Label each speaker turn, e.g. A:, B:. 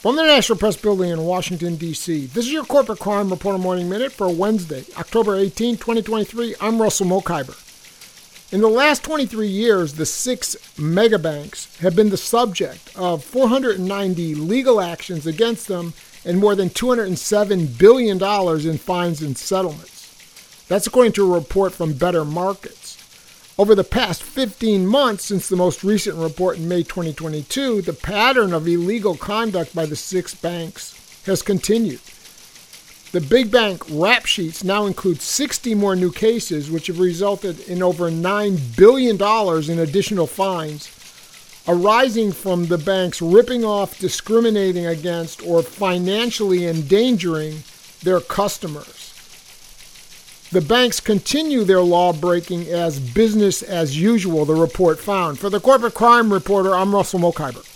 A: From the National Press Building in Washington, D.C., this is your Corporate Crime Reporter Morning Minute for Wednesday, October 18, 2023. I'm Russell Mokhiber. In the last 23 years, the six megabanks have been the subject of 490 legal actions against them and more than $207 billion in fines and settlements. That's according to a report from Better Markets. Over the past 15 months since the most recent report in May 2022, the pattern of illegal conduct by the six banks has continued. The big bank rap sheets now include 60 more new cases, which have resulted in over $9 billion in additional fines, arising from the banks ripping off, discriminating against, or financially endangering their customers. The banks continue their law breaking as business as usual, the report found. For the Corporate Crime Reporter, I'm Russell Mokhiber.